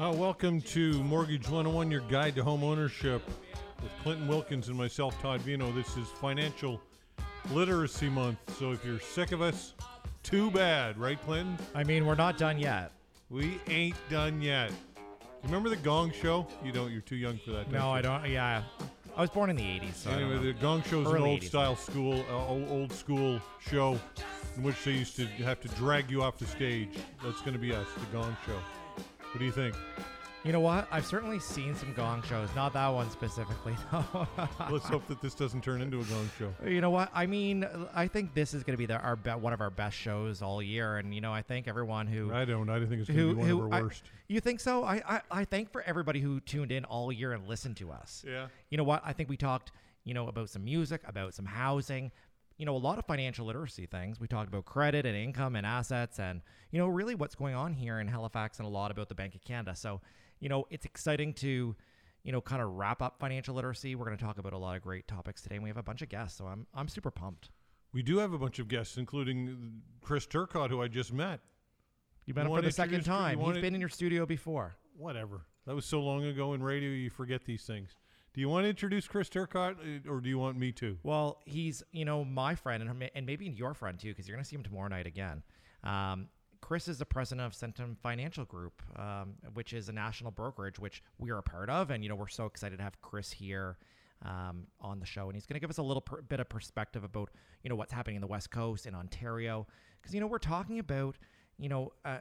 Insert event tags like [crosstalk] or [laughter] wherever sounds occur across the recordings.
Uh, welcome to Mortgage 101, your guide to home ownership with Clinton Wilkins and myself, Todd Vino. This is Financial Literacy Month. So if you're sick of us, too bad, right, Clinton? I mean, we're not done yet. We ain't done yet. Remember the Gong Show? You don't. You're too young for that. No, I don't. Yeah, I was born in the '80s. So Anyway, the Gong Show is an old 80s. style school, uh, old, old school show in which they used to have to drag you off the stage. That's going to be us, the Gong Show. What do you think? You know what? I've certainly seen some Gong shows. Not that one specifically, [laughs] though. Let's hope that this doesn't turn into a Gong Show. you know what? I mean, I think this is going to be the, our be- one of our best shows all year, and you know, I thank everyone who I don't. I don't think it's going to be one who of I- our worst. you think so? I, I I thank for everybody who tuned in all year and listened to us. Yeah. You know what? I think we talked, you know, about some music, about some housing, you know, a lot of financial literacy things. We talked about credit and income and assets and, you know, really what's going on here in Halifax and a lot about the Bank of Canada. So, you know, it's exciting to, you know, kind of wrap up financial literacy. We're going to talk about a lot of great topics today and we have a bunch of guests. So I'm I'm super pumped. We do have a bunch of guests, including Chris Turcott, who I just met. You met You him for the second time. He's been in your studio before. Whatever. That was so long ago in radio, you forget these things. Do you want to introduce Chris Turcott, uh, or do you want me to? Well, he's you know my friend and and maybe your friend too because you're going to see him tomorrow night again. Um, Chris is the president of Centum Financial Group, um, which is a national brokerage which we are a part of, and you know we're so excited to have Chris here um, on the show, and he's going to give us a little per- bit of perspective about you know what's happening in the West Coast in Ontario, because you know we're talking about you know uh,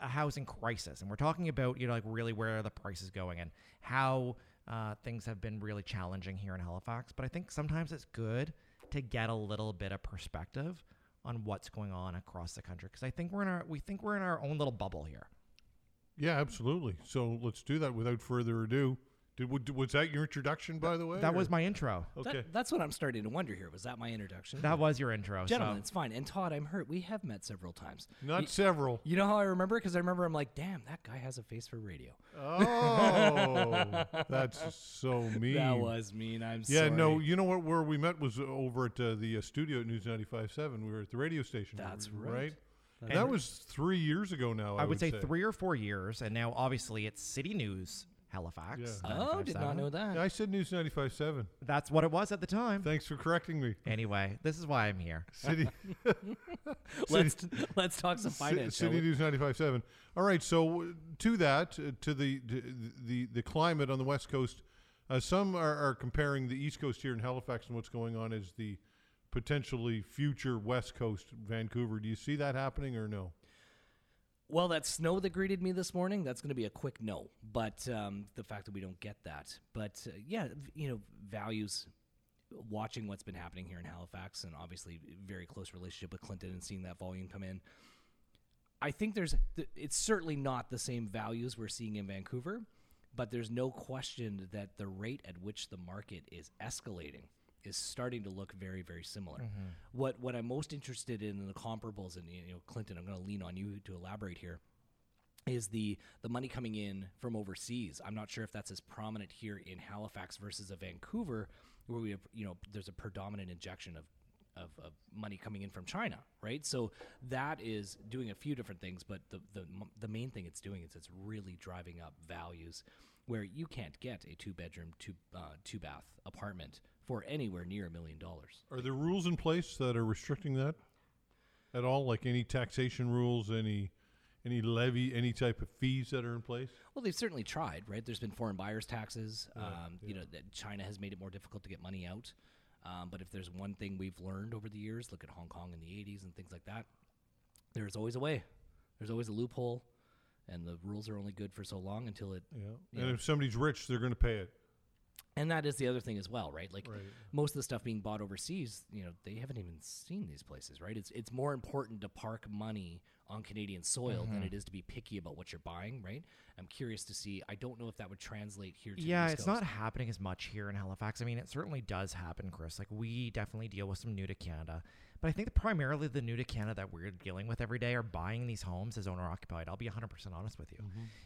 a housing crisis, and we're talking about you know like really where the price is going and how uh, things have been really challenging here in Halifax. But I think sometimes it's good to get a little bit of perspective on what's going on across the country because I think we're in our we think we're in our own little bubble here. Yeah, absolutely. So let's do that without further ado. Did was that your introduction, by the way? That or- was my intro. okay. That, that's what I'm starting to wonder here. Was that my introduction? That was your intro, Gentlemen, so- it's fine. And Todd, I'm hurt. We have met several times. Not You, several. you know how I remember? Because I remember I'm like, damn, that guy has a face for radio. Oh, that's [laughs] so mean. That was mean. I'm sorry. Yeah, sorry. no. You know what? Where we met was over at uh, the uh, studio at News 95.7. We were at the radio station. That's right. right. And that was three years ago now. I, I would say, three or four years, and now obviously it's City News Halifax. Yeah. Oh, did not know that. Yeah, I said News 95.7. That's what it was at the time. Thanks for correcting me. Anyway, this is why I'm here. City. [laughs] [laughs] let's let's talk some finance. shall City we? News 95.7. All right, so to that, uh, to the to the the climate on the West Coast, uh, some are, are comparing the East Coast here in Halifax and what's going on as the potentially future West Coast, Vancouver. Do you see that happening or no? Well, that snow that greeted me this morning, that's going to be a quick no. But um, the fact that we don't get that. But uh, yeah, you know, values watching what's been happening here in Halifax and obviously very close relationship with Clinton and seeing that volume come in. I think there's th- it's certainly not the same values we're seeing in Vancouver, but there's no question that the rate at which the market is escalating is starting to look very very similar. What what I'm most interested in in the comparables and you know Clinton, I'm going to lean on you to elaborate here is the the money coming in from overseas. I'm not sure if that's as prominent here in Halifax versus a Vancouver, where we have you know there's a predominant injection of of, of money coming in from China, right? So that is doing a few different things, but the the the main thing it's doing is it's really driving up values where you can't get a two bedroom two uh, two bath apartment for anywhere near a million dollars. Are there rules in place that are restricting that at all? Like any taxation rules, any any levy, any type of fees that are in place? Well, they've certainly tried, right? There's been foreign buyers taxes. um, You know, that China has made it more difficult to get money out. Um, but if there's one thing we've learned over the years, look at Hong Kong in the 80s and things like that, there's always a way. There's always a loophole, and the rules are only good for so long until it. Yeah. And know, if somebody's rich, they're going to pay it. And that is the other thing as well, right? Like Right. most of the stuff being bought overseas, you know, they haven't even seen these places, right? It's it's more important to park money on Canadian soil Mm-hmm. than it is to be picky about what you're buying, right? I'm curious to see. I don't know if that would translate here. to Yeah, it's not happening as much here in Halifax. I mean, it certainly does happen, Chris. Like we definitely deal with some new to Canada, but I think that primarily the new to Canada that we're dealing with every day are buying these homes as owner occupied. I'll be 100% honest with you.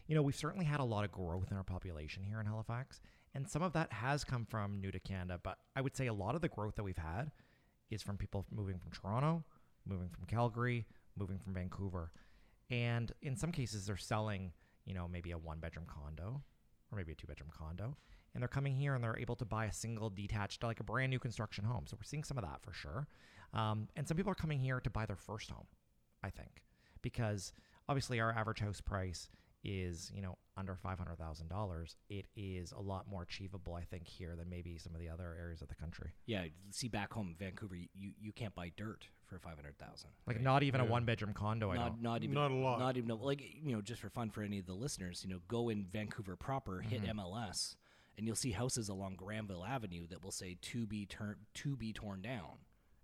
You know, we've certainly had a lot of growth in our population here in Halifax, and some of that has come from new to Canada. But I would say a lot of the growth that we've had is from people moving from Toronto, moving from Calgary, moving from Vancouver, and in some cases they're selling you know, maybe a one bedroom condo or maybe a two bedroom condo. And they're coming here and they're able to buy a single detached, like a brand new construction home. So we're seeing some of that for sure. Um, and some people are coming here to buy their first home, I think, because obviously our average house price is you know under five hundred thousand dollars, it is a lot more achievable, I think, here than maybe some of the other areas of the country. Yeah, see back home Vancouver, you, you, you can't buy dirt for five hundred thousand. Like not even a one bedroom condo. I know. Not, not even Not a lot. Not even like you know, just for fun for any of the listeners, you know, go in Vancouver proper, hit Mm-hmm. MLS, and you'll see houses along Granville Avenue that will say to be turn to be torn down,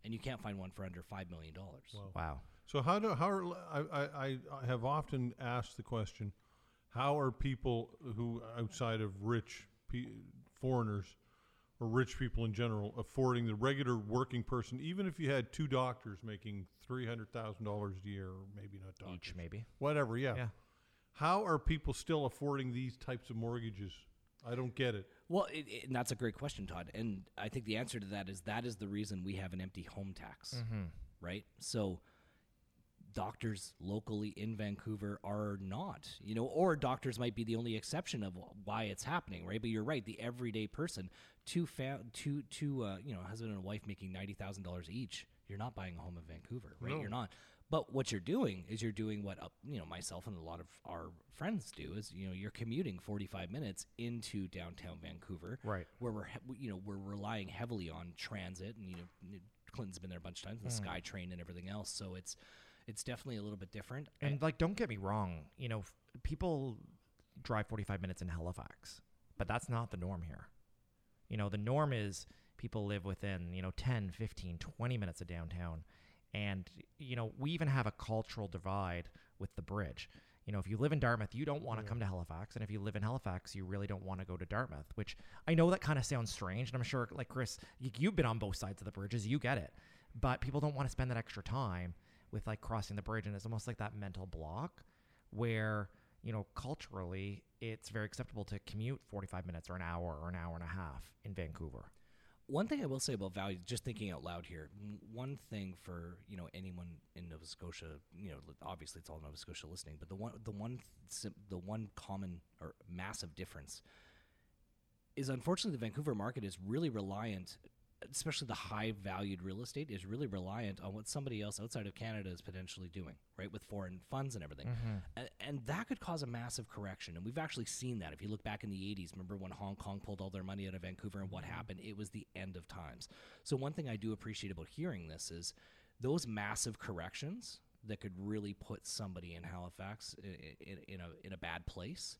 and you can't find one for under five million dollars. Wow. So how do how are, I, I I I have often asked the question, how are people who outside of rich pe- foreigners or rich people in general affording the regular working person, even if you had two doctors making three hundred thousand dollars a year, or maybe not doctors, Each maybe. whatever, yeah. Yeah. How are people still affording these types of mortgages? I don't get it. Well, it, it- and that's a great question, Todd. And I think the answer to that is that is the reason we have an empty home tax, Mm-hmm. right? So doctors locally in Vancouver are not, you know, or doctors might be the only exception of why it's happening, right? But you're right, the everyday person, two fa- two two uh, you know, husband and wife making ninety thousand dollars each, you're not buying a home in Vancouver, right? No. You're not. But what you're doing is you're doing what uh, you know myself and a lot of our friends do is you know you're commuting 45 minutes into downtown Vancouver, Right. Where we're he- you know we're relying heavily on transit, and you know Clinton's been there a bunch of times, the Hmm. SkyTrain and everything else. So it's it's definitely a little bit different. And like, don't get me wrong. You know, f- people drive 45 minutes in Halifax, but that's not the norm here. You know, the norm is people live within, you know, 10, 15, 20 minutes of downtown. And, you know, we even have a cultural divide with the bridge. You know, if you live in Dartmouth, you don't want to come to Halifax. And if you live in Halifax, you really don't want to go to Dartmouth, which I know that kind of sounds strange. And I'm sure, like Chris, you've been on both sides of the bridges, you get it. But people don't want to spend that extra time with like crossing the bridge. And it's almost like that mental block where, you know, culturally, it's very acceptable to commute 45 minutes or an hour or an hour and a half in Vancouver. One thing I will say about value, just thinking out loud here, one thing for you know anyone in Nova Scotia, you know, obviously it's all Nova Scotia listening, but the one, the one, the one common or massive difference is unfortunately the Vancouver market is really reliant, especially the high valued real estate is really reliant on what somebody else outside of Canada is potentially doing, right, with foreign funds and everything, mm-hmm. and, and that could cause a massive correction. And we've actually seen that. If you look back in the '80s, remember when Hong Kong pulled all their money out of Vancouver and what mm-hmm. happened? It was the end of times. So one thing I do appreciate about hearing this is those massive corrections that could really put somebody in Halifax in, in, in a in a bad place.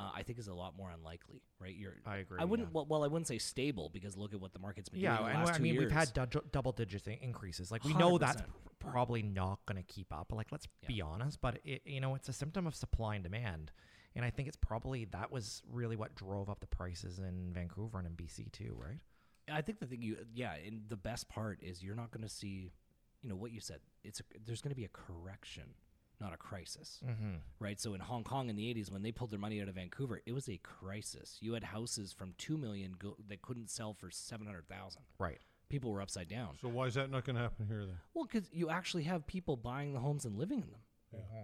Uh, I think is a lot more unlikely, right? You're, I agree, I wouldn't. yeah. Well, well, I wouldn't say stable because look at what the market's been Yeah, doing last I mean years. we've had du- double digit increases. Like we know that's probably not going to keep up. Like let's be honest, but it, you know it's a symptom of supply and demand, and I think it's probably that was really what drove up the prices in Vancouver and in BC too, right? I think the thing you, yeah, and the best part is you're not going to see, you know, what you said. It's a, there's going to be a correction, not a crisis, Mm-hmm. right? So in Hong Kong in the '80s, when they pulled their money out of Vancouver, it was a crisis. You had houses from two million go, that couldn't sell for seven hundred thousand. Right. People were upside down. So why is that not going to happen here then? Well, because you actually have people buying the homes and living in them.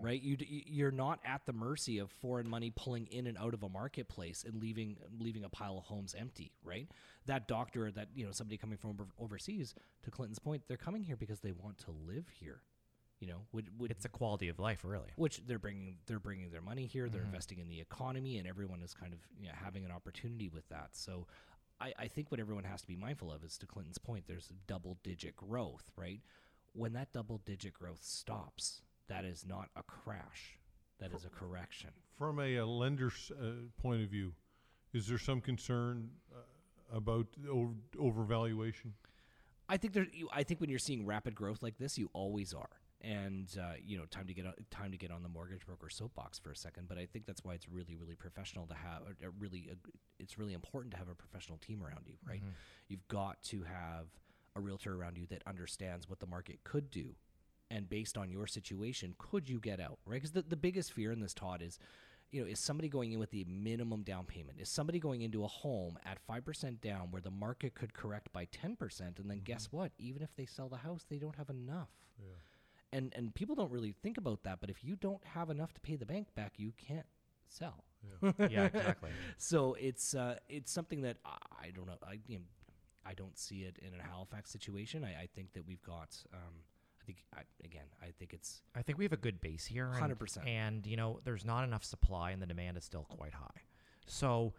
Right, you d- you're not at the mercy of foreign money pulling in and out of a marketplace and leaving leaving a pile of homes empty. Right, that doctor, that you know, somebody coming from overseas. To Clinton's point, they're coming here because they want to live here. You know, would, would It's a quality of life, really. which they're bringing they're bringing their money here they're investing in the economy and everyone is kind of you know, having an opportunity with that so I, I think what everyone has to be mindful of is to clinton's point there's double digit growth right when that double digit growth stops that is not a crash that is a correction From a, uh lender's uh, point of view, is there some concern uh, about over, overvaluation? I think there. You, I think when you're seeing rapid growth like this, you always are. And uh, you know, time to get on, time to get on the mortgage broker soapbox for a second. But I think that's why it's really, really professional to have. Or really, a, it's really important to have a professional team around you, right? You've got to have a realtor around you that understands what the market could do, and based on your situation, could you get out, right? Because the, the biggest fear in this, Todd, is you know, is somebody going in with the minimum down payment? Is somebody going into a home at 5% down where the market could correct by 10%? And then guess what? Even if they sell the house, they don't have enough. And, and people don't really think about that, but if you don't have enough to pay the bank back, you can't sell. yeah, exactly. [laughs] So it's uh, it's something that I, I don't know. I you know, I don't see it in a Halifax situation. I, I think that we've got. Um, I think I, again, I think it's I think we have a good base here. and- 100%. And, you know, there's not enough supply and the demand is still quite high. So,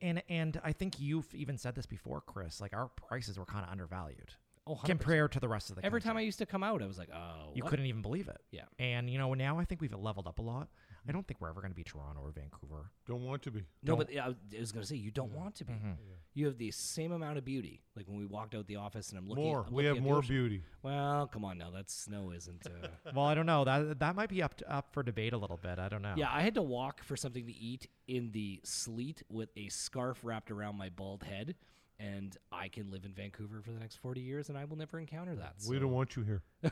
and and I think you've even said this before, Chris. Like our prices were kind of undervalued oh 100%. compared to the rest of the. Every time I used to come out, I was like, oh, you what? couldn't even believe it. Yeah. And you know now I think we've leveled up a lot. I don't think we're ever going to be Toronto or Vancouver. Don't want to be. No, Don't- but I was- going to say you don't want to be. Mm-hmm. You have the same amount of beauty. Like when we walked out the office, and I'm looking. More. I'm We looking have at the more ocean. beauty. Well, come on now. That snow isn't. Uh... [laughs] Well, I don't know. That that might be up to, up for debate a little bit. I don't know. Yeah, I had to walk for something to eat in the sleet with a scarf wrapped around my bald head, and I can live in Vancouver for the next 40 years and I will never encounter that. We don't want you here. [laughs]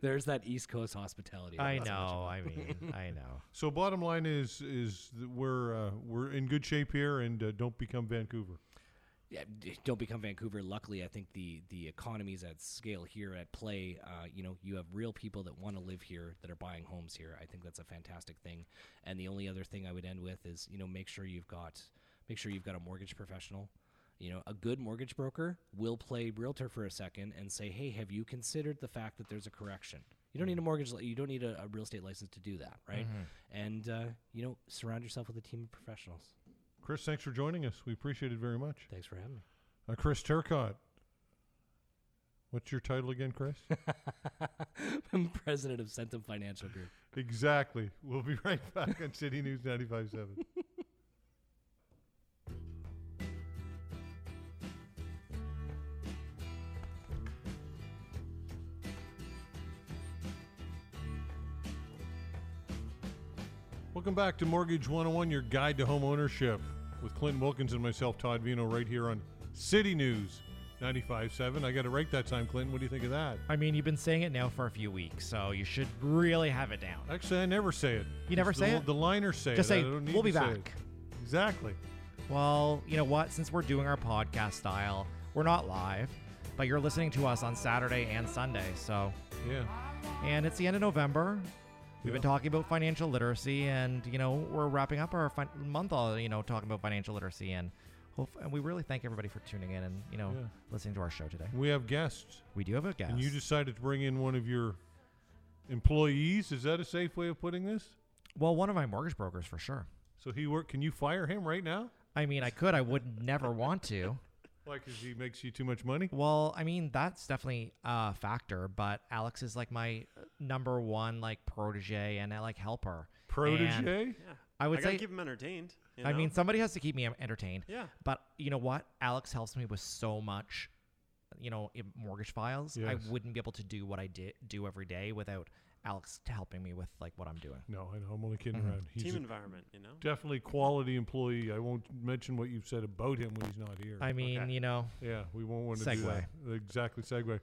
There's that East Coast hospitality. I wasn't so much know. I mean, I know. [laughs] So bottom line is is that we're uh, we're in good shape here, and uh, don't become Vancouver. yeah, don't become Vancouver. Luckily, I think the the economies at scale here at play. Uh, you know, you have real people that want to live here that are buying homes here. I think that's a fantastic thing. And the only other thing I would end with is you know make sure you've got make sure you've got a mortgage professional. You know, a good mortgage broker will play realtor for a second and say, "Hey, have you considered the fact that there's a correction?" You don't need a mortgage. li- You don't need a, a real estate license to do that, right? And uh, you know, surround yourself with a team of professionals. Chris, thanks for joining us. We appreciate it very much. Thanks for having me. Uh, Chris Turcott. What's your title again, Chris? [laughs] I'm president of Centum Financial Group. exactly. We'll be right back on City News 95.7. Welcome back to Mortgage 101, your guide to home ownership, with Clint Wilkins and myself, Todd Vino, right here on City News 95.7. I got it right that time, Clinton. What do you think of that? I mean, you've been saying it now for a few weeks, so you should really have it down. Actually, I never say it. You never It's say the, it? The liners say Just it. I say, don't need "We'll to be back." Exactly. Well, you know what? Since we're doing our podcast style, we're not live, but you're listening to us on Saturday and Sunday. So, Yeah. and it's the end of November. We've been talking about financial literacy, and you know we're wrapping up our fin- month, all you know, talking about financial literacy, and hope, and we really thank everybody for tuning in and you know Yeah. listening to our show today. We have guests, We do have a guest. and you decided to bring in one of your employees. Is that a safe way of putting this? well, one of my mortgage brokers for sure. So he work. Can you fire him right now? I mean, I could, I would never want to. Why? Because he makes you too much money. Well, I mean, that's definitely a factor, but Alex is like my number one like protege and I like helper. Protege. And I would I gotta say keep him entertained. you I mean, somebody has to keep me entertained. yeah. But you know what? Alex helps me with so much, you know, mortgage files. I wouldn't be able to do what I did do every day without Alex to helping me with like what I'm doing. No, I know. I'm only kidding Mhm. around. He's Team a environment, you know. definitely quality employee. I won't mention what you've said about him when he's not here. I mean, Okay. you know, yeah, we won't want to do Segue. that. Exactly, segue.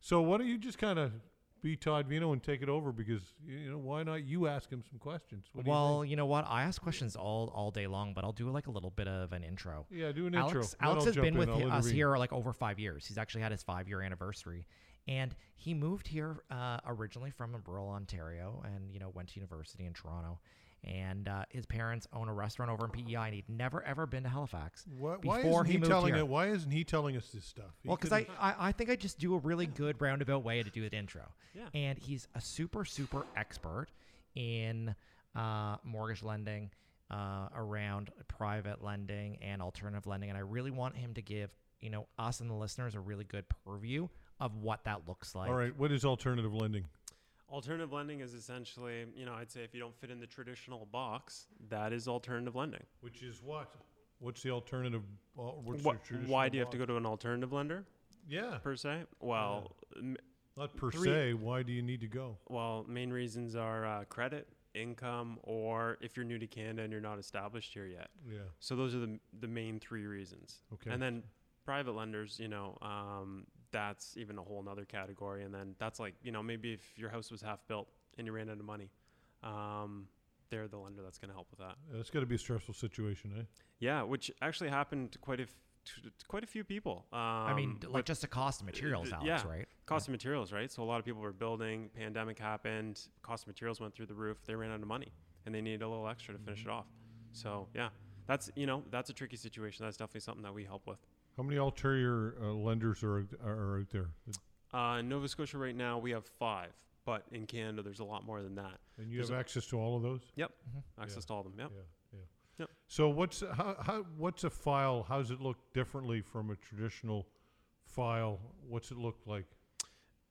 So why don't you just kind of be Todd Vino and take it over? Because you know why not you ask him some questions? What do you well, you know what? I ask questions all all day long, but I'll do like a little bit of an intro. yeah, do an Alex, intro. then Alex I'll has jump been in. with I'll us intervene. here like over five years. He's actually had his five year anniversary, and he moved here uh, originally from rural Ontario, and you know went to university in Toronto. And uh, his parents own a restaurant over in PEI, and he'd never ever been to Halifax. Why, why before isn't he he, moved telling here. it? Why isn't he telling us this stuff? He Well, because I, I I think I just do a really good roundabout way to do the intro. Yeah. And he's a super super expert in uh, mortgage lending, uh, around private lending and alternative lending, and I really want him to give you know us and the listeners a really good purview of what that looks like. all right. What is alternative lending? Alternative lending is essentially, you know, I'd say if you don't fit in the traditional box, that is alternative lending. Which is what? What's the alternative? uh, What's Wha- your traditional why do you have to go to an alternative lender Yeah, per se? Well, m- not per Three- se. Why do you need to go? well, main reasons are uh, credit, income, or if you're new to Canada and you're not established here yet. Yeah. So those are the the main three reasons. Okay. And then private lenders, you know, um, that's even a whole nother category. And then that's like, you know, maybe if your house was half built and you ran out of money, um, they're the lender that's going to help with that. That's got to be a stressful situation, eh? Yeah, which actually happened to quite a f- t- t- quite a few people. Um, I mean, like just the cost of materials, Alex, yeah. right? cost of materials, right? So a lot of people were building. Pandemic happened. Cost of materials went through the roof. They ran out of money, and they needed a little extra to finish Mm-hmm. it off. So yeah, that's you know that's a tricky situation. That's definitely something that we help with. How many ulterior uh, lenders are, out- are out there? Uh, in Nova Scotia right now we have five, but in Canada there's a lot more than that. And you There's have a- access to all of those? Yep. Access to all of them. Yep. Yeah, yeah. Yep. So what's how, how what's a file? How does it look differently from a traditional file? What's it look like?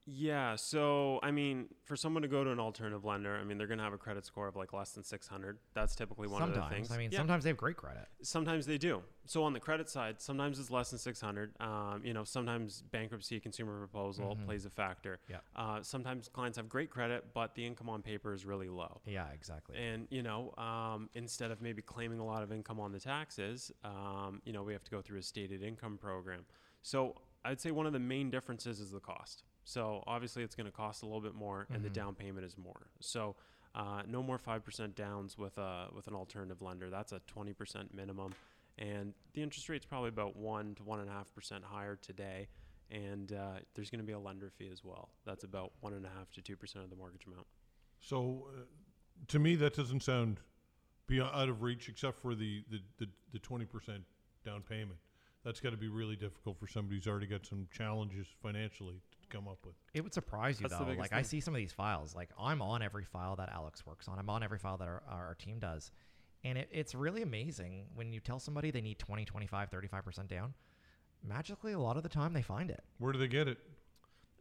Yeah. So, I mean, for someone to go to an alternative lender, I mean, they're going to have a credit score of like less than 600. That's typically one sometimes. of the things. I mean, Yeah, sometimes they have great credit. sometimes they do. So, on the credit side, sometimes it's less than 600. Um, you know, sometimes bankruptcy, consumer proposal Mhm. plays a factor. Yeah. Uh, sometimes clients have great credit, but the income on paper is really low. Yeah, exactly. And you know, um, instead of maybe claiming a lot of income on the taxes, um, you know, we have to go through a stated income program. So I'd say one of the main differences is the cost. So obviously, it's going to cost a little bit more, and the Mhm. down payment is more. So uh, no more five percent downs with a with an alternative lender. That's a twenty percent minimum, and the interest rate's probably about one to one and a half percent higher today. And uh, there's going to be a lender fee as well. That's about one and a half to two percent of the mortgage amount. So, uh, to me, that doesn't sound be out of reach, except for the the twenty percent down payment. That's got to be really difficult for somebody who's already got some challenges financially come up with. It would surprise you That's though. biggest Like I see some of these files. Like I'm on every file that Alex works on. I'm on every file that our, our team does. And it, it's really amazing when you tell somebody they need 20, 25, 35% down. Magically, a lot of the time they find it. Where do they get it?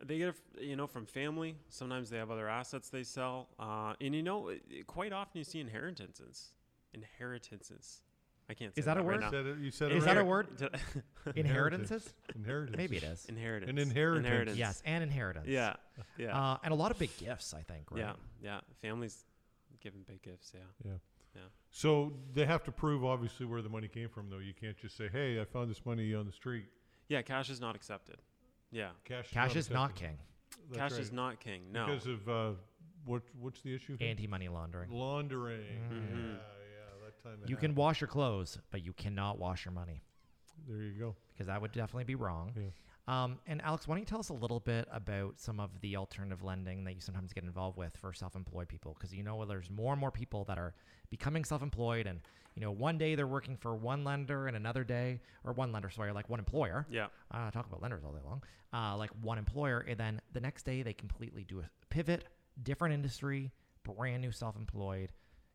They get it, you know, from family. Sometimes they have other assets they sell, uh, and you know, it- it- quite often you see inheritances. Inheritances. I can't. Say Is that a word? now. Said it, you said Is it that a word? Inheritances? Inheritance. Maybe it is. Inheritance. An inheritance. Inheritance. Yes, and inheritance. Yeah. Yeah. Uh, and a lot of big gifts, I think, right? Yeah. Yeah. Families giving big gifts. Yeah. Yeah. Yeah. So they have to prove obviously where the money came from, though. You can't just say, "Hey, I found this money on the street." Yeah. Cash is not accepted. Yeah. Cash. Cash is not king. That's Cash right. is not king. No. because of uh, what? What's the issue? here? Anti money laundering. Laundering. Mhm. Yeah, Mhm. yeah. That time. that You can wash your clothes, but you cannot wash your money There you go. because that would definitely be wrong. Yeah. Um, and Alex, why don't you tell us a little bit about some of the alternative lending that you sometimes get involved with for self-employed people? Because you know there's more and more people that are becoming self-employed, and you know one day they're working for one lender, and another day, or one lender, sorry, like one employer. yeah. Uh, talk about lenders all day long. Uh, like one employer, and then the next day they completely do a pivot, different industry, brand new self-employed.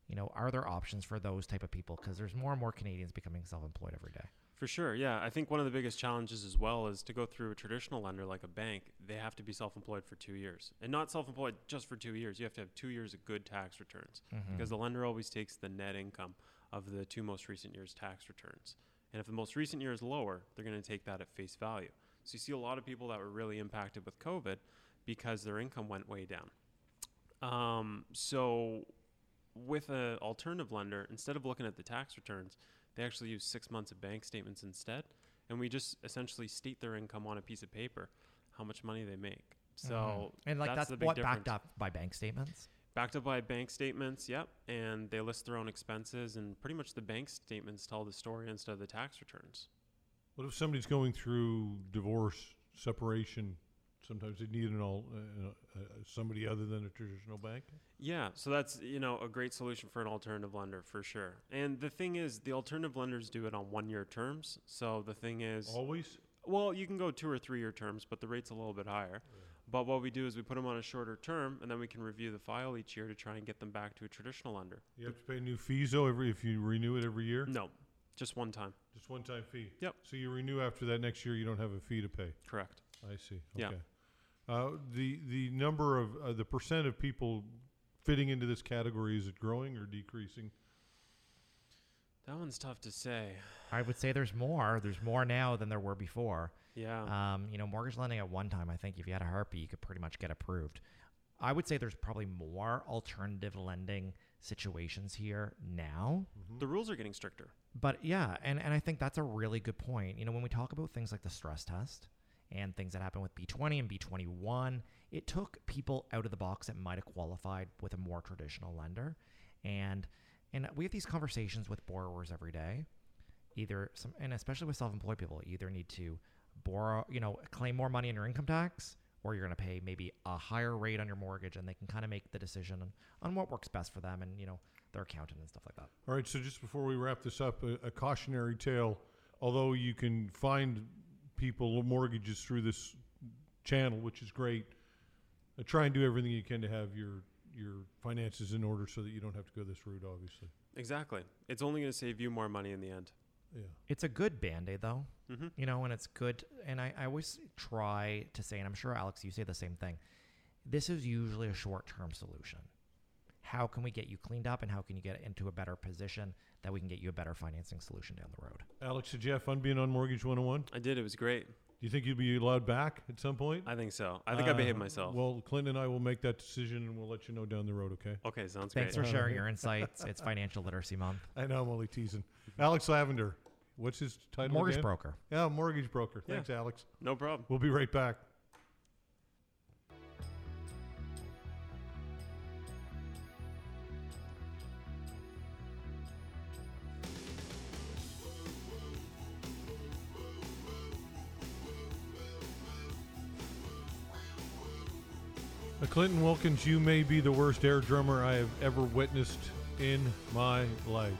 You know, are there options for those type of people? Because there's more and more Canadians becoming self-employed every day. For sure, yeah. I think one of the biggest challenges as well is to go through a traditional lender like a bank. They have to be self-employed for two years, and not self-employed just for two years. You have to have two years of good tax returns Mm-hmm. because the lender always takes the net income of the two most recent years' tax returns. And if the most recent year is lower, they're going to take that at face value. So you see a lot of people that were really impacted with COVID because their income went way down. Um, so with an alternative lender, instead of looking at the tax returns, they actually use six months of bank statements instead, and we just essentially state their income on a piece of paper, how much money they make. So Mhm. and like that's, the what difference. backed up by bank statements. Backed up by bank statements, yep, and they list their own expenses, and pretty much the bank statements tell the story instead of the tax returns. What if somebody's going through divorce, separation? Sometimes they need an all uh, uh, somebody other than a traditional bank. Yeah, so that's you know a great solution for an alternative lender for sure. And the thing is, the alternative lenders do it on one-year terms. So the thing is, Always. Well, you can go two or three year terms, but the rate's a little bit higher. But what we do is we put them on a shorter term, and then we can review the file each year to try and get them back to a traditional lender. You have to pay new fees though every if you renew it every year. No, just one time. Just one time fee. Yep. So you renew after that next year. You don't have a fee to pay. Correct. I see. Yeah. Okay. Uh, the the number of uh, the percent of people fitting into this category is it growing or decreasing? That one's tough to say. I would say there's more. There's more now than there were before. Yeah. Um, you know, mortgage lending at one time, I think if you had a heartbeat, you could pretty much get approved. I would say there's probably more alternative lending situations here now. the rules are getting stricter. But yeah, and, and I think that's a really good point. You know, when we talk about things like the stress test and things that happen with B20 and B21, it took people out of the box that might have qualified with a more traditional lender. And and we have these conversations with borrowers every day. either some, and especially with self-employed people, either need to borrow, you know, claim more money in your income tax, or you're going to pay maybe a higher rate on your mortgage, and they can kind of make the decision on, on what works best for them, and you know, their accountant and stuff like that. All right, so just before we wrap this up, a, a cautionary tale. Although you can find people mortgages through this channel, which is great, uh, try and do everything you can to have your your finances in order so that you don't have to go this route. Obviously, Exactly. It's only going to save you more money in the end. yeah. It's a good band-aid though. Mm-hmm. you know, and it's good. And I, I always try to say, and I'm sure Alex, you say the same thing. This is usually a short-term solution. How can we get you cleaned up, and how can you get into a better position that we can get you a better financing solution down the road? Alex, did you have fun being on Mortgage 101? I did. It was great. Do you think you'll be allowed back at some point? I think so. I think I behaved Uh, myself. Well, Clinton and I will make that decision, and we'll let you know down the road. Okay? okay, sounds Thanks great. Thanks for sharing your insights. It's Financial Literacy Month. [laughs] I know I'm only teasing. Alex Lavender, what's his title? Mortgage again? broker. Yeah, mortgage broker. Yeah. Thanks, Alex. No problem. We'll be right back. Clinton Wilkins, you may be the worst air drummer I have ever witnessed in my life.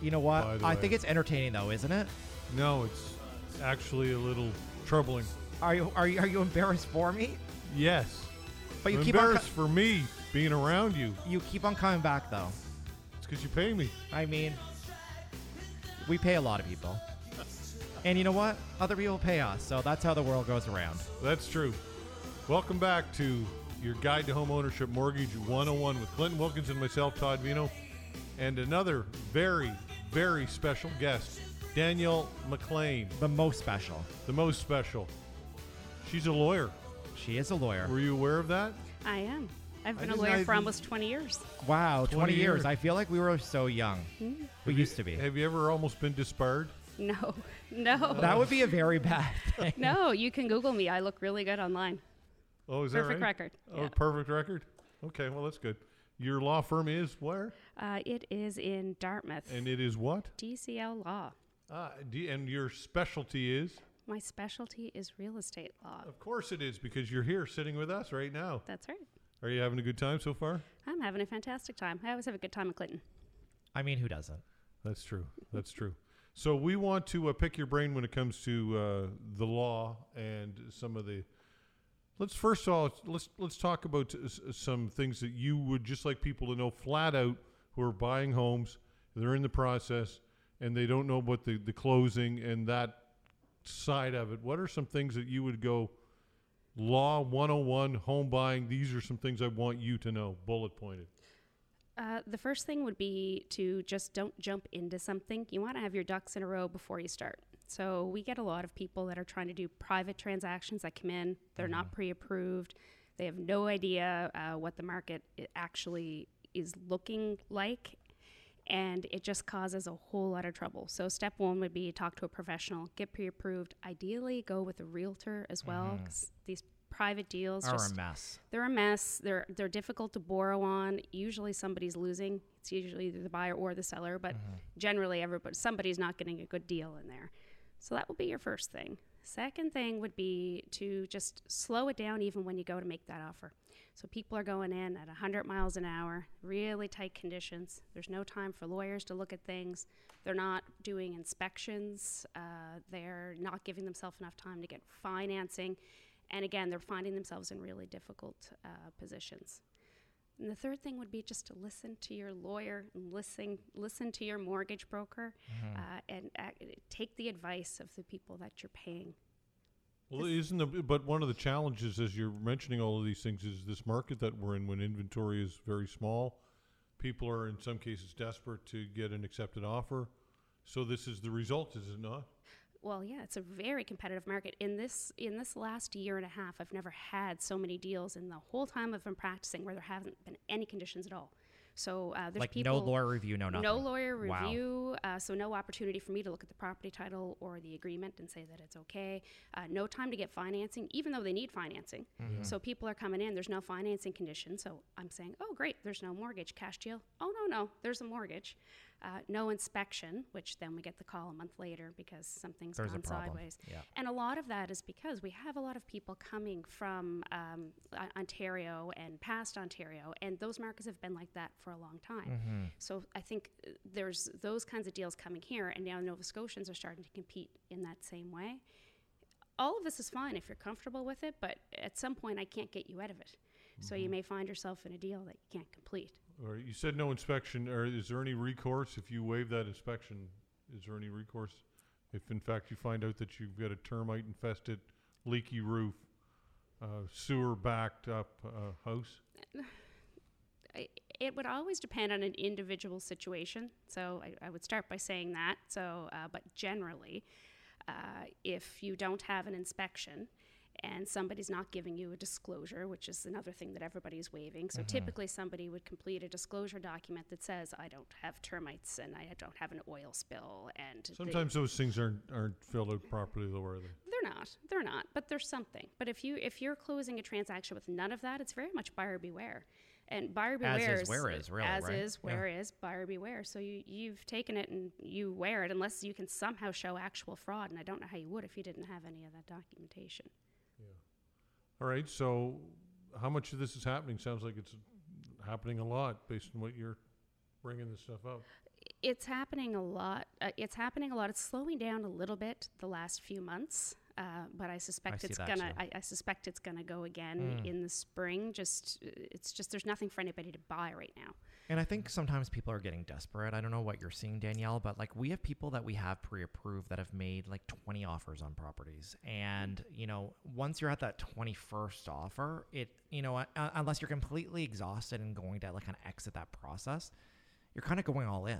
You know what? I way. think it's entertaining though, isn't it? No, it's actually a little troubling. Are you are you are you embarrassed for me? Yes. But you I'm keep on embarrassed for me being around you. you keep on coming back though. It's because you pay me. I mean, we pay a lot of people. And you know what? Other people pay us, so that's how the world goes around. That's true. Welcome back to your Guide to Home Ownership Mortgage 101 with Clinton Wilkins and myself, Todd Vino, and another very, very special guest, Danielle McLean, The most special. the most special. She's a lawyer. She is a lawyer. Were you aware of that? I am. I've been a lawyer I for almost 20 years. Wow, 20, 20 years. years. I feel like we were so young. Mm-hmm. We used to be. Have you ever almost been disbarred? No, [laughs] no, That would be a very bad [laughs] thing. no. You can Google me. I look really good online. Oh, is Perfect that right? record. Oh, Yeah. perfect record. Okay, well that's good. Your law firm is where? Uh, it is in Dartmouth. And it is what? DCL Law. Ah, d- and your specialty is? My specialty is real estate law. Of course it is, because you're here sitting with us right now. That's right. Are you having a good time so far? I'm having a fantastic time. I always have a good time at Clinton. I mean, who doesn't? That's true. That's true. So we want to uh, pick your brain when it comes to uh, the law and some of the. Let's first of all let's let's talk about some things that you would just like people to know flat out who are buying homes. They're in the process and they don't know about the the closing and that side of it. What are some things that you would go? Law 101, home buying. These are some things I want you to know, bullet pointed. Uh, the first thing would be to just don't jump into something. You want to have your ducks in a row before you start. So we get a lot of people that are trying to do private transactions that come in. They're not mm-hmm. pre-approved. They have no idea uh, what the market eh, actually is looking like, and it just causes a whole lot of trouble. So step one would be talk to a professional, get pre-approved. Ideally, go with a realtor as well. Mm-hmm. 'cause these private deals Are just a mess. they're a mess. They're they're difficult to borrow on. Usually somebody's losing. It's usually either the buyer or the seller, but mm-hmm. generally everybody somebody's not getting a good deal in there. So that would be your first thing. Second thing would be to just slow it down even when you go to make that offer. So people are going in at 100 miles an hour, really tight conditions. There's no time for lawyers to look at things. They're not doing inspections. Uh, they're not giving themselves enough time to get financing. And again, they're finding themselves in really difficult uh, positions. And the third thing would be just to listen to your lawyer, and listen, listen to your mortgage broker, uh, and uh, take the advice of the people that you're paying. Well, isn't the but one of the challenges as you're mentioning all of these things is this market that we're in when inventory is very small. People are in some cases desperate to get an accepted offer. So this is the result, is it not? Well, yeah, it's a very competitive market. In this in this last year and a half, I've never had so many deals in the whole time I've been practicing where there haven't been any conditions at all. So uh, there's Like people no lawyer review, no nothing. No lawyer Wow. review, uh, so no opportunity for me to look at the property title or the agreement and say that it's okay. Uh, no time to get financing, even though they need financing. Mm-hmm. So people are coming in, there's no financing condition. So I'm saying, oh, great, there's no mortgage, cash deal. Oh, no, no, there's a mortgage. Uh, no inspection, which then we get the call a month later because something's There's gone sideways. Yeah. And a lot of that is because we have a lot of people coming from um, Ontario and past Ontario, and those markets have been like that for a long time. Mm-hmm. So I think uh, there's those kinds of deals coming here, and now Nova Scotians are starting to compete in that same way. All of this is fine if you're comfortable with it, but at some point I can't get you out of it. So you may find yourself in a deal that you can't complete. Or you said no inspection, or is there any recourse if you waive that inspection? Is there any recourse if in fact you find out that you've got a termite infested, leaky roof, uh, sewer backed up uh, house? [sighs] It would always depend on an individual situation. So I, I would start by saying that. So, uh, but generally, uh, if you don't have an inspection and somebody's not giving you a disclosure, which is another thing that everybody's waiving. So mm-hmm. typically, somebody would complete a disclosure document that says, "I don't have termites and I don't have an oil spill." And the- Sometimes those things aren't aren't filled out properly, though, are they? they're not. They're not. But there's something. But if you if you're closing a transaction with none of that, it's very much buyer beware. And buyer beware As beware is, where is, really, as right? is Yeah. where is buyer beware. So you you've taken it and you wear it unless you can somehow show actual fraud. And I don't know how you would if you didn't have any of that documentation. All right. So, how much of this is happening? Sounds like it's happening a lot based on what you're bringing this stuff up. It's happening a lot. Uh, it's happening a lot. It's slowing down a little bit the last few months, uh, but I suspect see it's gonna. I, I suspect it's gonna go again Mm. in the spring. Just it's just there's nothing for anybody to buy right now. And I think sometimes people are getting desperate. I don't know what you're seeing, Danielle, but like we have people that we have pre-approved that have made like 20 offers on properties. And, you know, once you're at that 21st offer, it, you know, uh, unless you're completely exhausted and going to like kind of exit that process, you're kind of going all in.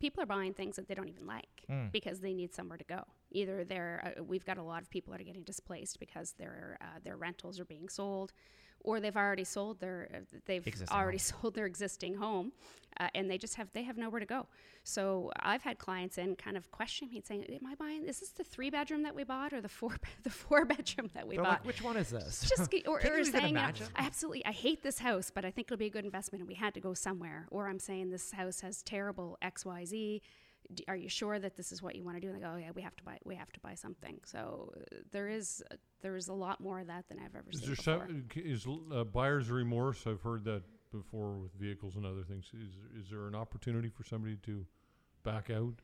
People are buying things that they don't even like Mm. because they need somewhere to go. Either they're uh, we've got a lot of people that are getting displaced because their uh, their rentals are being sold, or they've already sold their they've Existing already home. sold their existing home, uh, and they just have they have nowhere to go. So I've had clients in kind of questioning me and saying, "Am I buying? Is this the three bedroom that we bought or the four [laughs] the four bedroom that we They're bought?" like, which one is this? just [laughs] or, or saying, you know. I absolutely, I hate this house, but I think it'll be a good investment, and we had to go somewhere. Or I'm saying this house has terrible X, Y, Z. D- Are you sure that this is what you want to do? And they go, oh yeah, we have to buy, we have to buy something. So uh, there is, uh, there is a lot more of that than I've ever Is seen there before. some, is uh, buyer's remorse? I've heard that before with vehicles and other things. Is is there an opportunity for somebody to back out?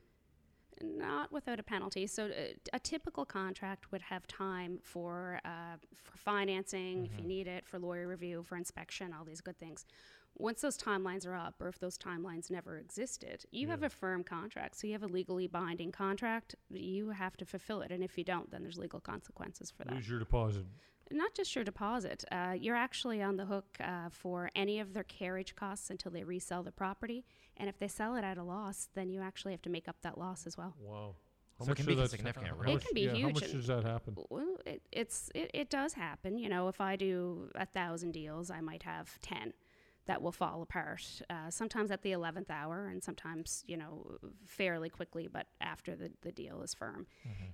Not without a penalty. So uh, a typical contract would have time for uh, for financing if you need it, for lawyer review, for inspection, all these good things. Once those timelines are up, or if those timelines never existed, you have a firm contract. So you have a legally binding contract. You have to fulfill it, and if you don't, then there's legal consequences for that Lose your deposit. not just your deposit. Uh, you're actually on the hook uh, for any of their carriage costs until they resell the property. And if they sell it at a loss, then you actually have to make up that loss as well. Wow. How So it can be that's- significant, how really. It much- can be yeah, How huge much does that happen? Well, it, it's it, it does happen. You know, if I do a thousand deals, I might have ten that will fall apart. Uh, sometimes at the eleventh hour, and sometimes you know fairly quickly, but after the, the deal is firm.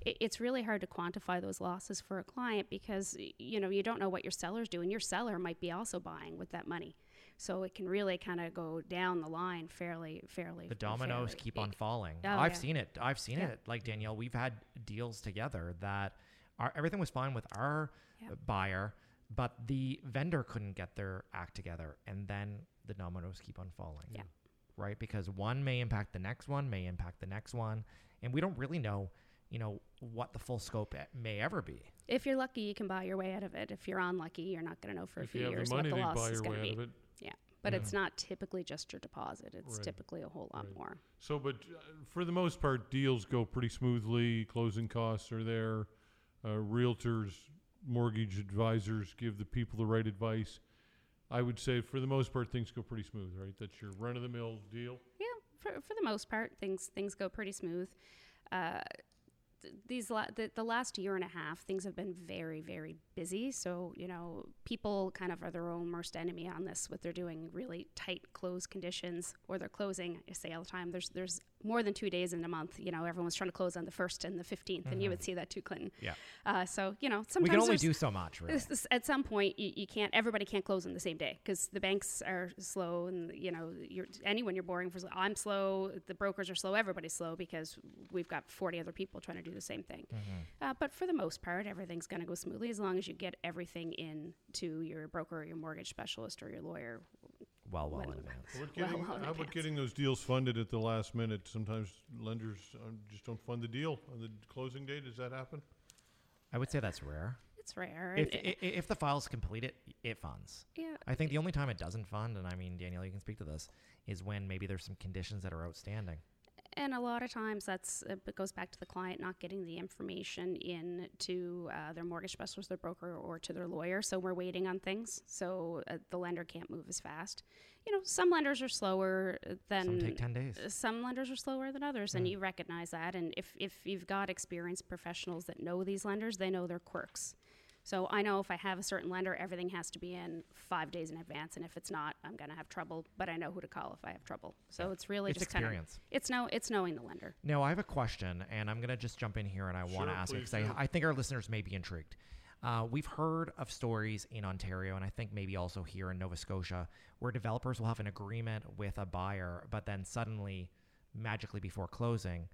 It, it's really hard to quantify those losses for a client because you know you don't know what your seller's doing. Your seller might be also buying with that money, so it can really kind of go down the line fairly fairly. the dominoes fairly- keep on falling. Oh, I've yeah. seen it. I've seen Yeah. it. Like Danielle, we've had deals together that our, everything was fine with our Yeah. buyer, but the vendor couldn't get their act together, and then the dominoes keep on falling. Yeah. Right, because one may impact the next one, may impact the next one, and we don't really know, you know, what the full scope may ever be. If you're lucky, you can buy your way out of it. If you're unlucky, you're not going to know for a few you have years the money what the loss buy is going way to out be. of it. Yeah, but Yeah. it's not typically just your deposit. It's Right. typically a whole lot Right. more. So, but uh, for the most part, deals go pretty smoothly. Closing costs are there. Uh, realtors, mortgage advisors give the people the right advice. I would say, for the most part, things go pretty smooth, right? That's your run of the mill deal. Yeah, for, for the most part, things things go pretty smooth. Uh, th- these la- the, the last year and a half, things have been very very busy. So you know, people kind of are their own worst enemy on this. What they're doing really tight close conditions, or they're closing. I say all the time. There's there's more than two days in a month, you know, everyone's trying to close on the first and the 15th, and you would see that too, Clinton. Yeah. Uh, so you know, sometimes we can only do so much, really. this- this- at some point, you, you can't. Everybody can't close on the same day because the banks are slow, and you know, you're anyone you're boring for. I'm slow. The brokers are slow. Everybody's slow because we've got 40 other people trying to do the same thing. Uh, but for the most part, everything's going to go smoothly as long as you get everything in to your broker, or your mortgage specialist, or your lawyer. Well, well when- in advance. How about Well, [laughs] getting, well in how about advance. getting those deals funded at the last minute? Sometimes lenders um, just don't fund the deal on the closing date. Does that happen? I would say that's rare. It's rare. If, and- i- i- if the file's completed, it funds. yeah, I think the only time it doesn't fund, and I mean, Danielle, you can speak to this, is when maybe there's some conditions that are outstanding. And a lot of times that's uh, it goes back to the client not getting the information in to uh, their mortgage specialist, their broker, or to their lawyer. So we're waiting on things. So uh, the lender can't move as fast. You know, some lenders are slower than Some take 10 days. uh, some lenders are slower than others, and you recognize that. And if if you've got experienced professionals that know these lenders, they know their quirks. So I know if I have a certain lender, everything has to be in five days in advance, and if it's not, I'm going to have trouble. But I know who to call if I have trouble. So it's really It's just kind of it's no, it's knowing the lender. Now, I have a question, and I'm going to just jump in here and I want to ask it because. I, I think our listeners may be intrigued. Uh, we've heard of stories in Ontario, and I think maybe also here in Nova Scotia, where developers will have an agreement with a buyer, but then suddenly, magically before closing,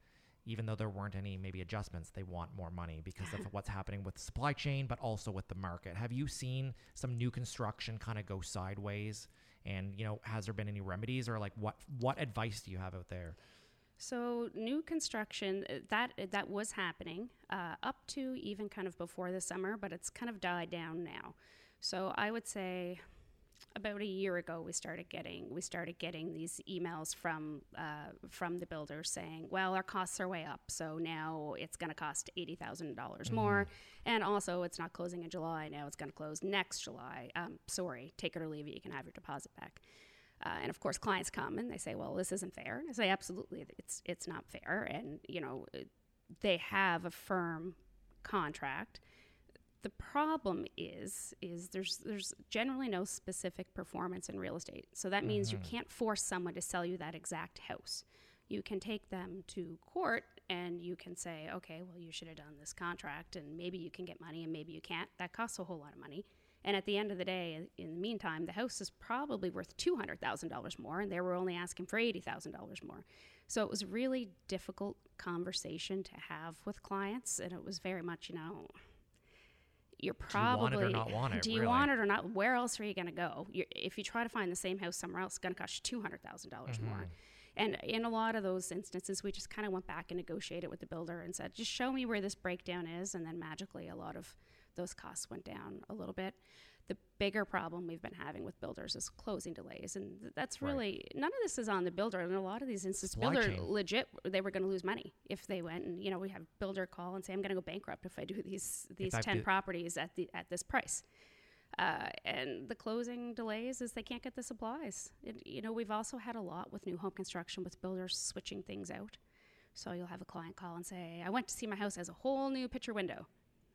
even though there weren't any maybe adjustments, they want more money because of what's happening with the supply chain, but also with the market. Have you seen some new construction kind of go sideways? And you know, has there been any remedies, or like what what advice do you have out there? So new construction uh, that that was happening uh, up to even kind of before the summer, but it's kind of died down now. So I would say about a year ago we started getting we started getting these emails from uh, from the builders saying, well, our costs are way up, so now it's going to cost eighty thousand dollars more, and also it's not closing in July now; it's going to close next July. Um, sorry, take it or leave it. You can have your deposit back. Uh, and of course, clients come and they say, "Well, this isn't fair." And I say, "Absolutely, it's it's not fair." And you know, they have a firm contract. The problem is, is there's there's generally no specific performance in real estate. So that means you mm-hmm. can't force someone to sell you that exact house. You can take them to court and you can say, "Okay, well, you should have done this contract, and maybe you can get money, and maybe you can't." That costs a whole lot of money. And at the end of the day, in the meantime, the house is probably worth two hundred thousand dollars more, and they were only asking for eighty thousand dollars more. So it was a really difficult conversation to have with clients, and it was very much, you know, you're you probably want it or not want it, do you really? want it or not? Where else are you going to go? You're, if you try to find the same house somewhere else, it's going to cost you two hundred thousand dollars mm-hmm. more. And in a lot of those instances, we just kind of went back and negotiated with the builder and said, just show me where this breakdown is. And then magically, a lot of those costs went down a little bit. The bigger problem we've been having with builders is closing delays. And th- that's Right. really, none of this is on the builder. In a lot of these instances, Supply builder chain. legit, they were going to lose money if they went and, you know, we have builder call and say, I'm going to go bankrupt if I do these, these I 10 properties at, the, at this price. Uh, and the closing delays is they can't get the supplies. It, you know, we've also had a lot with new home construction with builders switching things out. So you'll have a client call and say, "I went to see my house as a whole new picture window.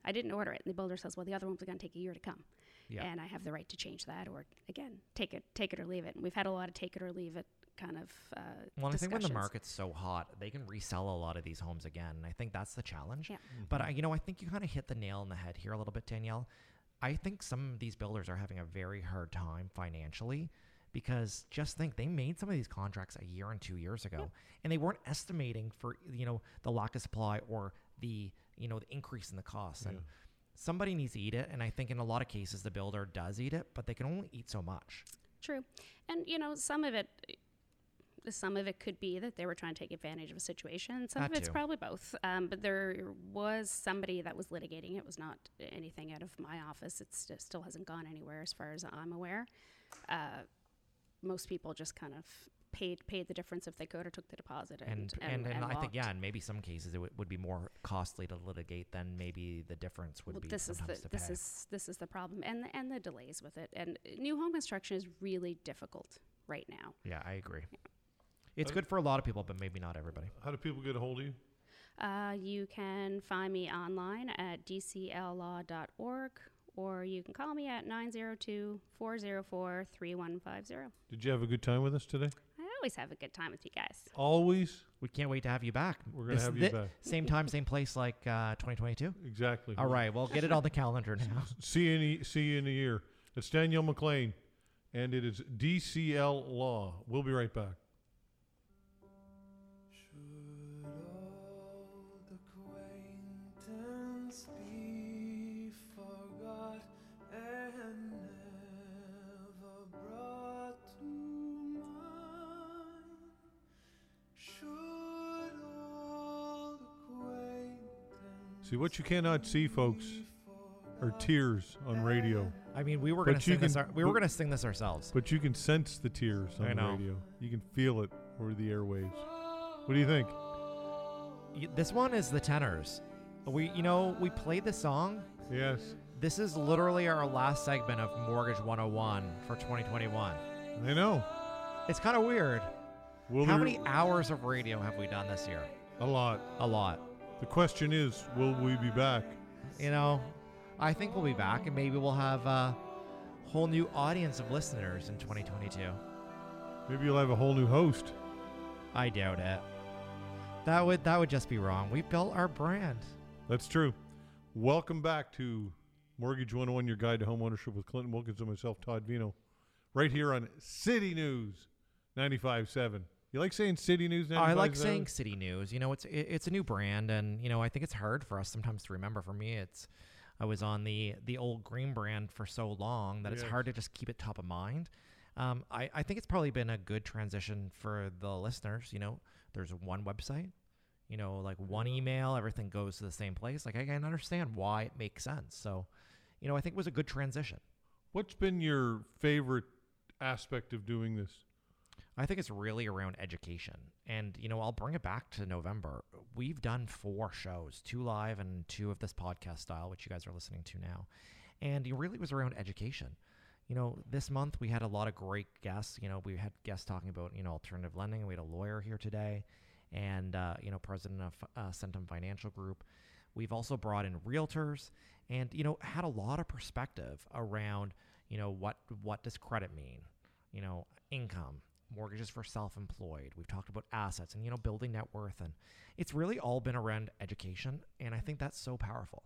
I didn't order it." And the builder says, "Well, the other one's going to take a year to come, Yeah. and I have the right to change that, or again, take it, take it or leave it." And we've had a lot of take it or leave it kind of. Uh, Well, and I think when the market's so hot, they can resell a lot of these homes again. And I think that's the challenge. Yeah. But I, you know, I think you kind of hit the nail on the head here a little bit, Danielle. I think some of these builders are having a very hard time financially because just think they made some of these contracts a year and two years ago, and they weren't estimating for you know the lack of supply or the you know the increase in the costs. And somebody needs to eat it, and I think in a lot of cases the builder does eat it, but they can only eat so much. True, and you know, some of it, some of it could be that they were trying to take advantage of a situation. Some That of it's too. probably both. Um, but there was somebody that was litigating. It was not anything out of my office. It still hasn't gone anywhere, as far as I'm aware. Uh, most people just kind of paid paid the difference if they could, or took the deposit and and and, and, I think yeah, in maybe some cases it w- would be more costly to litigate than maybe the difference would Well, be this is the to this pay. is this is the problem, and the, and the delays with it. And new home construction is really difficult right now. yeah, I agree. It's Uh, good for a lot of people, but maybe not everybody. How do people get a hold of you? Uh, you can find me online at dcllaw.org or you can call me at 902 404 3150. Did you have a good time with us today? Always have a good time with you guys. Always. We can't wait to have you back. We're gonna have you thi- back. Same time, same place, like uh, 2022. Exactly. All right, well, get it on the calendar now. [laughs] See you in a, see you in a year. It's Danielle McLean, and it is DCL Law. We'll be right back. See what you cannot see, folks, are tears on radio, I mean, we were gonna you sing this. Our, we were gonna sing this ourselves. but you can sense the tears on I the know. radio. You can feel it over the airwaves. What do you think? Y- This one is the tenors. We, you know, we played the song. Yes, This is literally our last segment of Mortgage 101 for 2021. I know. It's kind of weird. Will How many hours of radio have we done this year? A lot. A lot. The question is, will we be back? You know, I think we'll be back and maybe we'll have a whole new audience of listeners in 2022. Maybe you'll have a whole new host. I doubt it. That would that would just be wrong. We built our brand. That's true. Welcome back to Mortgage 101, your guide to home ownership with Clinton Wilkins and myself, Todd Veinotte, right here on City News 95.7. You like saying City News 95.7? I like saying City News. You know, it's it, it's a new brand, and you know, I think it's hard for us sometimes to remember. For me, it's I was on the the old Green brand for so long that it's hard to just keep it top of mind. Um, I I think it's probably been a good transition for the listeners. You know, there's one website. You know, like one email, everything goes to the same place. Like I can understand why it makes sense. So, you know, I think it was a good transition. What's been your favorite aspect of doing this? I think it's really around education. And, you know, I'll bring it back to November. We've done four shows, two live and two of this podcast style, which you guys are listening to now. And it really was around education. You know, this month we had a lot of great guests. You know, we had guests talking about, you know, alternative lending. We had a lawyer here today and, uh, you know, president of uh, Centum Financial Group. We've also brought in realtors and, you know, had a lot of perspective around, you know, what, what does credit mean? You know, income, mortgages for self-employed. We've talked about assets and you know building net worth and it's really all been around education and I think that's so powerful.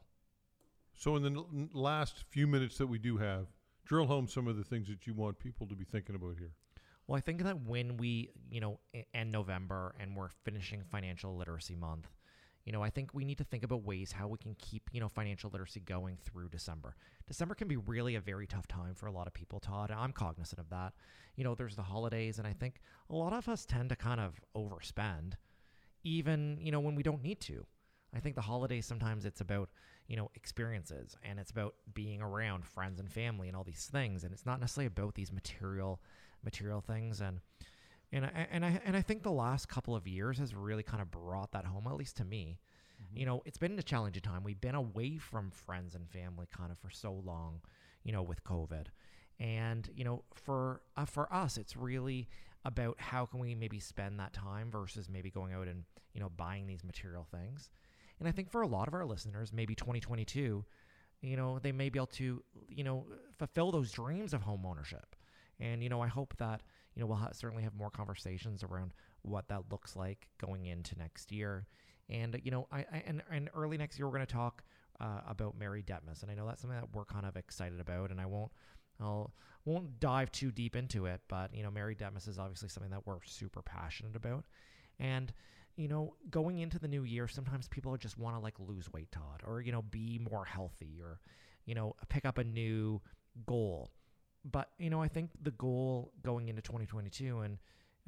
So, in the n- last few minutes that we do have, drill home some of the things that you want people to be thinking about here. Well, I think that when we, you know, end November and we're finishing financial literacy month, you know, I think we need to think about ways how we can keep, you know, financial literacy going through December. December can be really a very tough time for a lot of people, Todd. I'm cognizant of that. You know, there's the holidays, and I think a lot of us tend to kind of overspend, even, you know, when we don't need to. I think the holidays sometimes it's about, you know, experiences and it's about being around friends and family and all these things. And it's not necessarily about these material material things and and I, and I and I think the last couple of years has really kind of brought that home, at least to me. You know, it's been a challenging time. We've been away from friends and family kind of for so long, you know, with COVID, and you know, for uh, for us, it's really about how can we maybe spend that time versus maybe going out and you know buying these material things. And I think for a lot of our listeners, maybe 2022, you know, they may be able to you know fulfill those dreams of home ownership. And you know, I hope that you know we'll ha- certainly have more conversations around what that looks like going into next year. And you know, I, I and, and early next year we're going to talk uh, about Mary Detmus, and I know that's something that we're kind of excited about. And I won't, I'll won't dive too deep into it, but you know, Mary Detmus is obviously something that we're super passionate about. And you know, going into the new year, sometimes people just want to like lose weight, Todd, or you know, be more healthy, or you know, pick up a new goal. But you know, I think the goal going into 2022 and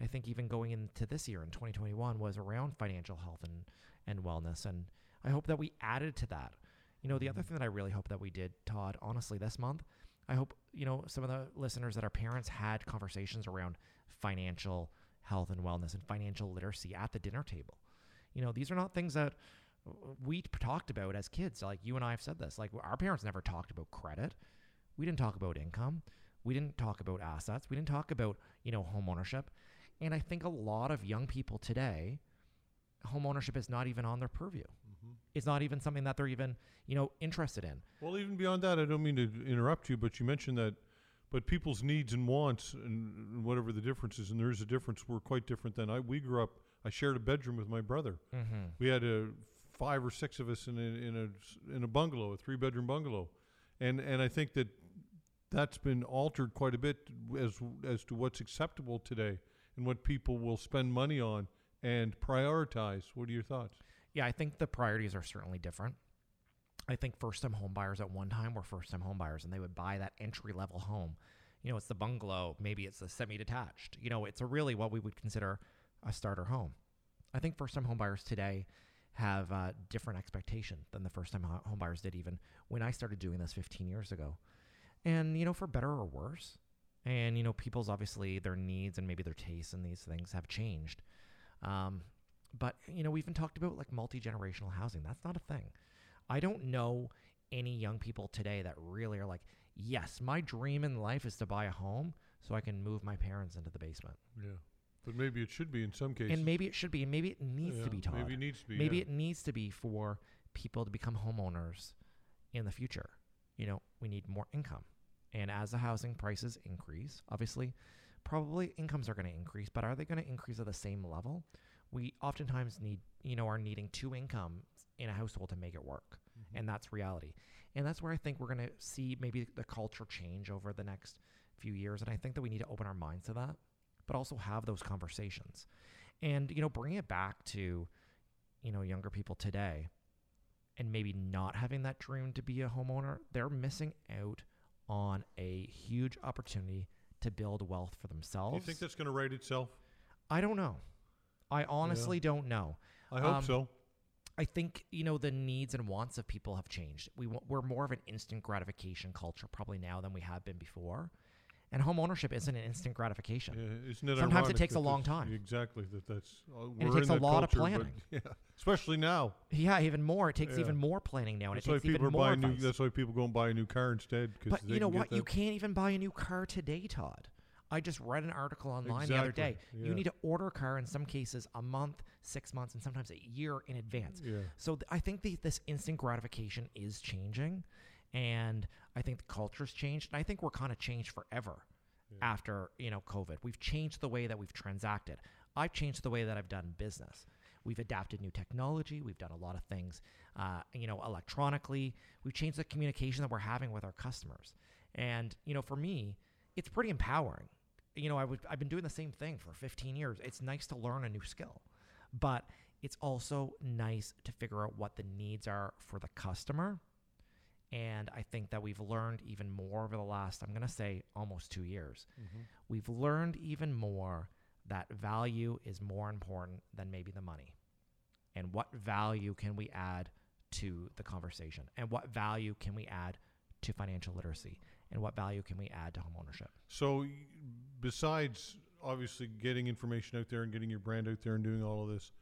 I think even going into this year in 2021 was around financial health and, and wellness. And I hope that we added to that. You know, the other mm-hmm. thing that I really hope that we did, Todd, honestly, this month, I hope, you know, some of the listeners that our parents had conversations around financial health and wellness and financial literacy at the dinner table. You know, these are not things that we talked about as kids. Like you and I have said this. Like our parents never talked about credit. We didn't talk about income. We didn't talk about assets. We didn't talk about, you know, home ownership. And I think a lot of young people today, home ownership is not even on their purview. It's not even something that they're even, you know, interested in. Well, even beyond that, I don't mean to interrupt you, but you mentioned that but people's needs and wants and, whatever the difference is, and there is a difference, were quite different than I. We grew up. I shared a bedroom with my brother. Mm-hmm. We had a five or six of us in a in a in a bungalow, a three bedroom bungalow, and and I think that that's been altered quite a bit as as to what's acceptable today and what people will spend money on and prioritize. What are your thoughts? Yeah, I think the priorities are certainly different. I think first time home buyers at one time were first time home buyers and they would buy that entry level home. You know, it's the bungalow, maybe it's the semi detached. You know, it's a really what we would consider a starter home. I think first time home buyers today have a different expectation than the first time ho- home buyers did even when I started doing this 15 years ago. And, you know, for better or worse. And, you know, people's obviously their needs and maybe their tastes and these things have changed. Um, but, you know, we've even talked about like multi generational housing. That's not a thing. I don't know any young people today that really are like, yes, my dream in life is to buy a home so I can move my parents into the basement. Yeah, but maybe it should be in some cases. And maybe it should be, and maybe it needs Yeah, to be taught. Maybe it needs to be. Maybe yeah. it needs to be for people to become homeowners in the future. You know, we need more income. And as the housing prices increase, obviously, probably incomes are going to increase, but are they going to increase at the same level? We oftentimes need, you know, are needing two incomes in a household to make it work. Mm-hmm. And that's reality. And that's where I think we're going to see maybe the culture change over the next few years. And I think that we need to open our minds to that, but also have those conversations. And, you know, bring it back to, you know, younger people today and maybe not having that dream to be a homeowner, they're missing out on a huge opportunity to build wealth for Do themselves. you think that's going to right itself? I don't know. I honestly don't know. I hope Um, so. I think you know the needs and wants of people have changed. We we're more of an instant gratification culture probably now than we have been before, and home ownership isn't an instant gratification. Yeah, isn't it Sometimes it takes a long time. Exactly. That that's. Uh, it we're takes a lot of culture, but- planning. [laughs] Yeah, especially now. Yeah, even more. It takes Yeah. even more planning now, and That's it why takes even people are more buying new. That's why people go and buy a new car instead. But you know what? You can't even buy a new car today, Todd. I just read an article online the other day. yeah. You need to order a car in some cases a month, six months, and sometimes a year in advance. Yeah. So th- I think the, this instant gratification is changing, and I think the culture's changed, and I think we're kind of changed forever after you know COVID. We've changed the way that we've transacted. I've changed the way that I've done business. We've adapted new technology. We've done a lot of things, uh, you know, electronically. We've changed the communication that we're having with our customers, and you know, for me, it's pretty empowering. You know, I would, I've been doing the same thing for 15 years. It's nice to learn a new skill, but it's also nice to figure out what the needs are for the customer. And I think that we've learned even more over the last, I'm going to say almost two years. Mm-hmm. We've learned even more that value is more important than maybe the money. And what value can we add to the conversation? And what value can we add to financial literacy? And what value can we add to homeownership? So, besides obviously getting information out there and getting your brand out there and doing all of this,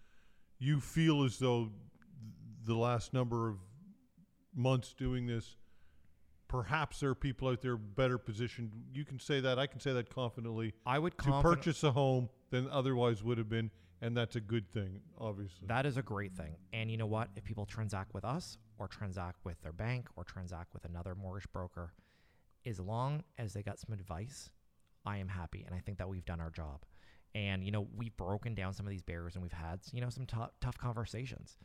you feel as though the last number of months doing this, perhaps there are people out there better positioned. You can say that. I can say that confidently I would to confident- purchase a home than otherwise would have been, and that's a good thing, obviously. That is a great thing. And you know what? If people transact with us or transact with their bank or transact with another mortgage broker, as long as they got some advice, I am happy. And I think that we've done our job. And, you know, we've broken down some of these barriers and we've had, you know, some tou- tough conversations.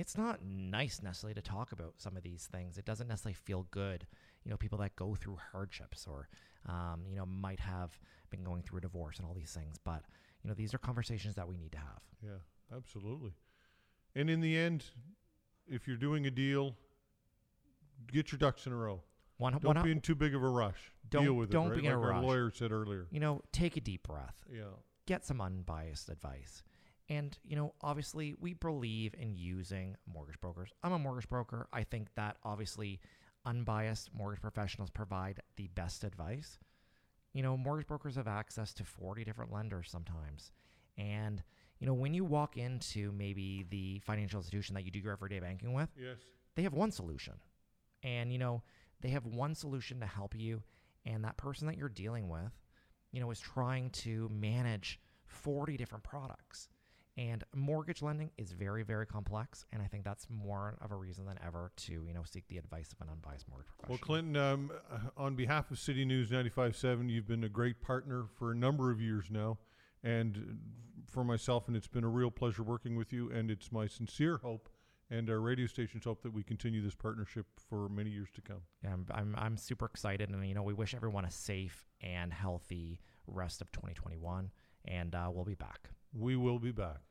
It's not nice necessarily to talk about some of these things. It doesn't necessarily feel good. You know, people that go through hardships or, um, you know, might have been going through a divorce and all these things. But, you know, these are conversations that we need to have. Yeah, absolutely. And in the end, if you're doing a deal, get your ducks in a row. One, Don't one, be in too big of a rush. Don't- Deal with don't it. Right? be in a like our rush. lawyer said earlier. you know, take a deep breath, Yeah. get some unbiased advice. And, you know, obviously we believe in using mortgage brokers. I'm a mortgage broker. I think that obviously unbiased mortgage professionals provide the best advice. You know, mortgage brokers have access to 40 different lenders sometimes. And, you know, when you walk into maybe the financial institution that you do your everyday banking with, Yes. they have one solution. And, you know, they have one solution to help you. And that person that you're dealing with, you know, is trying to manage 40 different products. And mortgage lending is very, very complex, and I think that's more of a reason than ever to you know seek the advice of an unbiased mortgage professional. Well, Clinton, um, uh, on behalf of City News 95.7, you've been a great partner for a number of years now. And for myself, and it's been a real pleasure working with you. And it's my sincere hope and our radio station's hope that we continue this partnership for many years to come. Yeah, I'm, I'm, I'm super excited, and you know, we wish everyone a safe and healthy rest of 2021, and uh, we'll be back. We will be back.